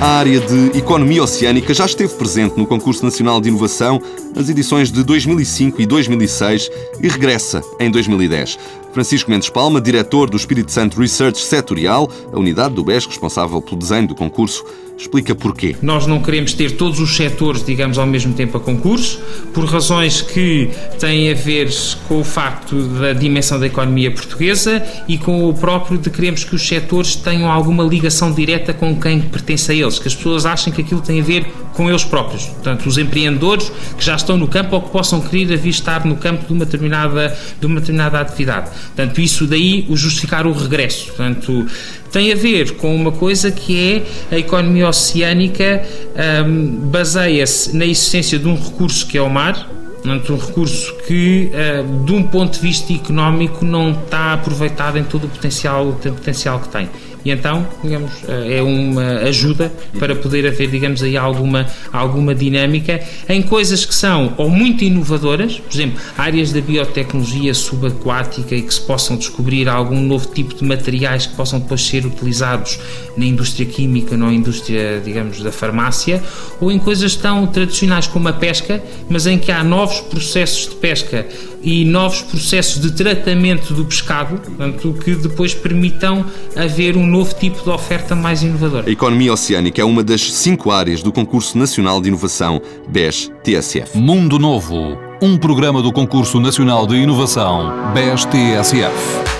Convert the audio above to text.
A área de Economia Oceânica já esteve presente no Concurso Nacional de Inovação nas edições de 2005 e 2006 e regressa em 2010. Francisco Mendes Palma, diretor do Espírito Santo Research Setorial, a unidade do BES responsável pelo desenho do concurso, explica porquê. Nós não queremos ter todos os setores, digamos, ao mesmo tempo a concurso, por razões que têm a ver com o facto da dimensão da economia portuguesa e com o próprio de queremos que os setores tenham alguma ligação direta com quem pertence a eles, que as pessoas achem que aquilo tem a ver com eles próprios. Portanto, os empreendedores que já estão no campo ou que possam querer vir estar no campo de uma determinada, de uma determinada atividade. Portanto, isso daí o justificar o regresso. Portanto, tem a ver com uma coisa que é a economia oceânica um, baseia-se na existência de um recurso que é o mar, um recurso que, de um ponto de vista económico, não está aproveitado em todo o potencial, o potencial que tem e então, digamos, eh, é uma ajuda para poder haver, digamos, aí alguma, alguma dinâmica em coisas que são ou muito inovadoras, por exemplo, áreas da biotecnologia subaquática e que se possam descobrir algum novo tipo de materiais que possam depois ser utilizados na indústria química, na indústria, digamos, da farmácia, ou em coisas tão tradicionais como a pesca, mas em que há novos processos de pesca e novos processos de tratamento do pescado, portanto, que depois permitam haver um novo tipo de oferta mais inovadora. A economia oceânica é uma das cinco áreas do Concurso Nacional de Inovação BES-TSF. Mundo Novo, um programa do Concurso Nacional de Inovação BES-TSF.